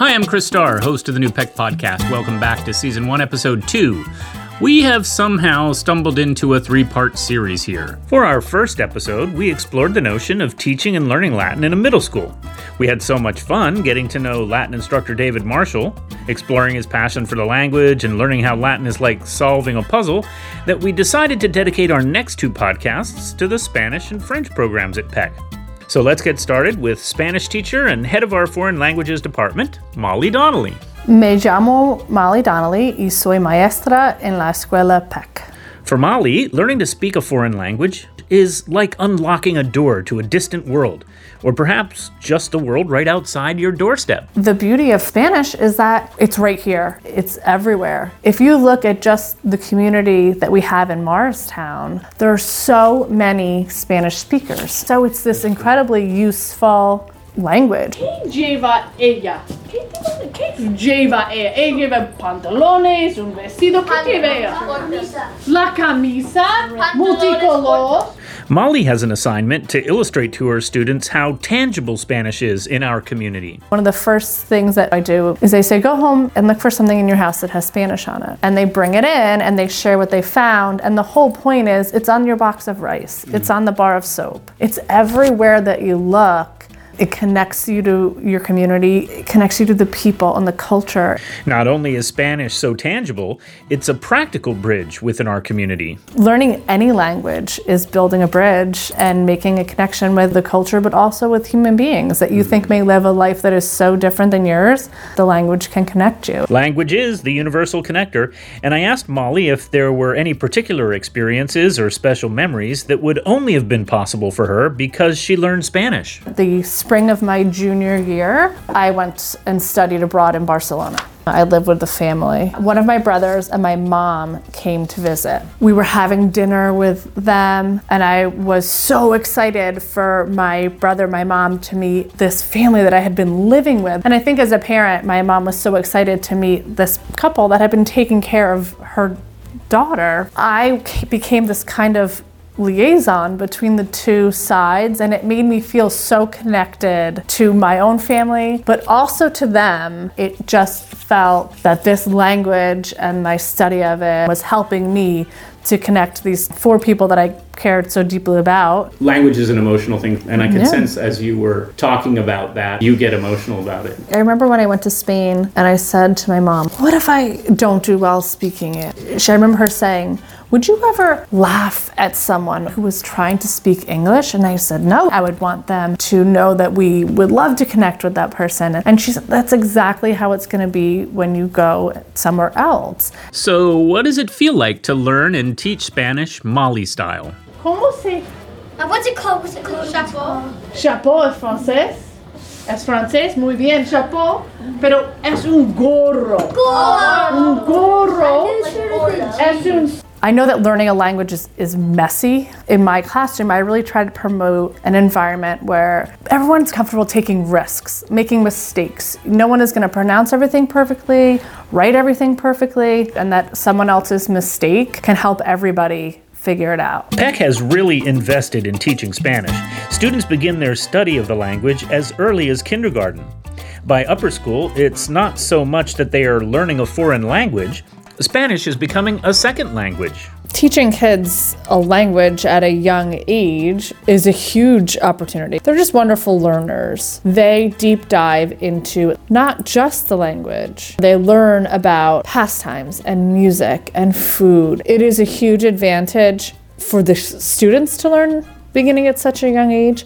Hi, I'm Chris Starr, host of the New Peck Podcast. Welcome back to Season 1, Episode 2. We have somehow stumbled into a three part series here. For our first episode, we explored the notion of teaching and learning Latin in a middle school. We had so much fun getting to know Latin instructor David Marshall, exploring his passion for the language and learning how Latin is like solving a puzzle, that we decided to dedicate our next two podcasts to the Spanish and French programs at Peck. So let's get started with Spanish teacher and head of our foreign languages department, Molly Donnelly. Me llamo Molly Donnelly y soy maestra en la escuela Peck. For Molly, learning to speak a foreign language is like unlocking a door to a distant world, or perhaps just the world right outside your doorstep. The beauty of Spanish is that it's right here, it's everywhere. If you look at just the community that we have in Morristown, there are so many Spanish speakers. So it's this incredibly useful language. lleva ella? ¿Qué, tipo- qué lleva ella? Ella lleva pantalones, un vestido. ¿Qué lleva ella? La camisa, multicolor. Molly has an assignment to illustrate to her students how tangible Spanish is in our community. One of the first things that I do is they say, go home and look for something in your house that has Spanish on it. And they bring it in and they share what they found. And the whole point is it's on your box of rice, it's mm. on the bar of soap, it's everywhere that you look. It connects you to your community, it connects you to the people and the culture. Not only is Spanish so tangible, it's a practical bridge within our community. Learning any language is building a bridge and making a connection with the culture, but also with human beings that you think mm. may live a life that is so different than yours. The language can connect you. Language is the universal connector, and I asked Molly if there were any particular experiences or special memories that would only have been possible for her because she learned Spanish. The spring of my junior year, I went and studied abroad in Barcelona. I lived with the family. One of my brothers and my mom came to visit. We were having dinner with them, and I was so excited for my brother, my mom, to meet this family that I had been living with. And I think as a parent, my mom was so excited to meet this couple that had been taking care of her daughter. I became this kind of liaison between the two sides and it made me feel so connected to my own family but also to them. It just felt that this language and my study of it was helping me to connect these four people that I cared so deeply about. Language is an emotional thing, and I can Yeah. sense as you were talking about that, you get emotional about it. I remember when I went to Spain and I said to my mom, What if I don't do well speaking it? She- I remember her saying, Would you ever laugh at someone who was trying to speak English? And I said, No. I would want them to know that we would love to connect with that person. And she said, That's exactly how it's going to be when you go somewhere else. So, what does it feel like to learn and teach Spanish Molly style? ¿Cómo se? Uh, what's it called? What's it called? Chapeau. Chapeau es francés. Es francés, muy bien, chapeau. Pero es un gorro. Un gorro. Es un I know that learning a language is, is messy. In my classroom, I really try to promote an environment where everyone's comfortable taking risks, making mistakes. No one is going to pronounce everything perfectly, write everything perfectly, and that someone else's mistake can help everybody figure it out. Peck has really invested in teaching Spanish. Students begin their study of the language as early as kindergarten. By upper school, it's not so much that they are learning a foreign language, Spanish is becoming a second language. Teaching kids a language at a young age is a huge opportunity. They're just wonderful learners. They deep dive into not just the language, they learn about pastimes and music and food. It is a huge advantage for the students to learn beginning at such a young age.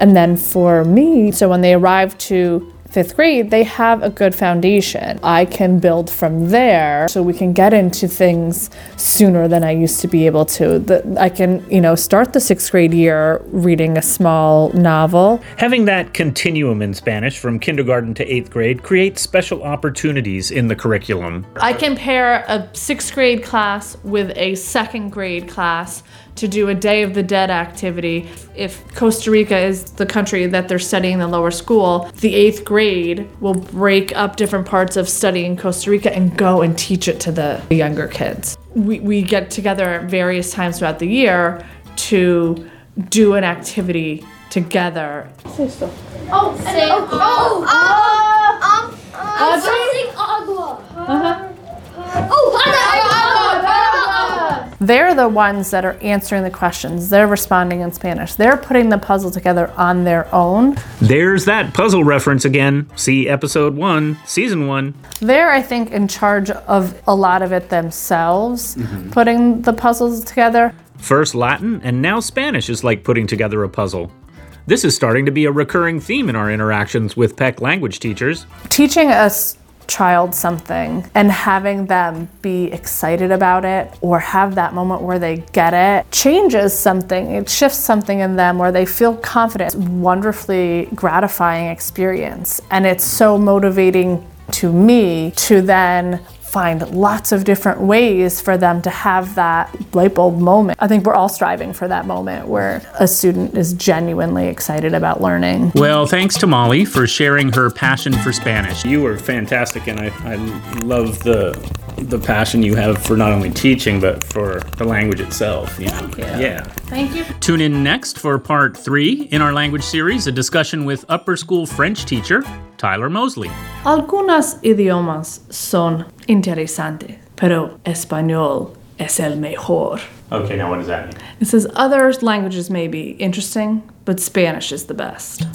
And then for me, so when they arrive to fifth grade, they have a good foundation. I can build from there so we can get into things sooner than I used to be able to. The, I can, you know, start the sixth grade year reading a small novel. Having that continuum in Spanish from kindergarten to eighth grade creates special opportunities in the curriculum. I can pair a sixth grade class with a second grade class to do a Day of the Dead activity. If Costa Rica is the country that they're studying in the lower school, the eighth grade will break up different parts of studying Costa Rica and go and teach it to the younger kids. We, we get together at various times throughout the year to do an activity together. esto. Oh, say, oh, oh, um, They're the ones that are answering the questions. They're responding in Spanish. They're putting the puzzle together on their own. There's that puzzle reference again. See episode one, season one. They're, I think, in charge of a lot of it themselves, mm-hmm. putting the puzzles together. First Latin, and now Spanish is like putting together a puzzle. This is starting to be a recurring theme in our interactions with Peck language teachers. teaching a s- child something and having them be excited about it or have that moment where they get it changes something. It shifts something in them where they feel confident. It's wonderfully gratifying experience and it's so motivating to me to then find lots of different ways for them to have that light bulb moment. I think we're all striving for that moment where a student is genuinely excited about learning. Well, thanks to Molly for sharing her passion for Spanish. You are fantastic, and I, I love the the passion you have for not only teaching but for the language itself. You know? Yeah. Thank you. Tune in next for part three in our language series, a discussion with upper school French teacher Tyler Mosley. Algunos idiomas son interesantes, pero español es el mejor. Okay, now what does that mean? It says other languages may be interesting, but Spanish is the best.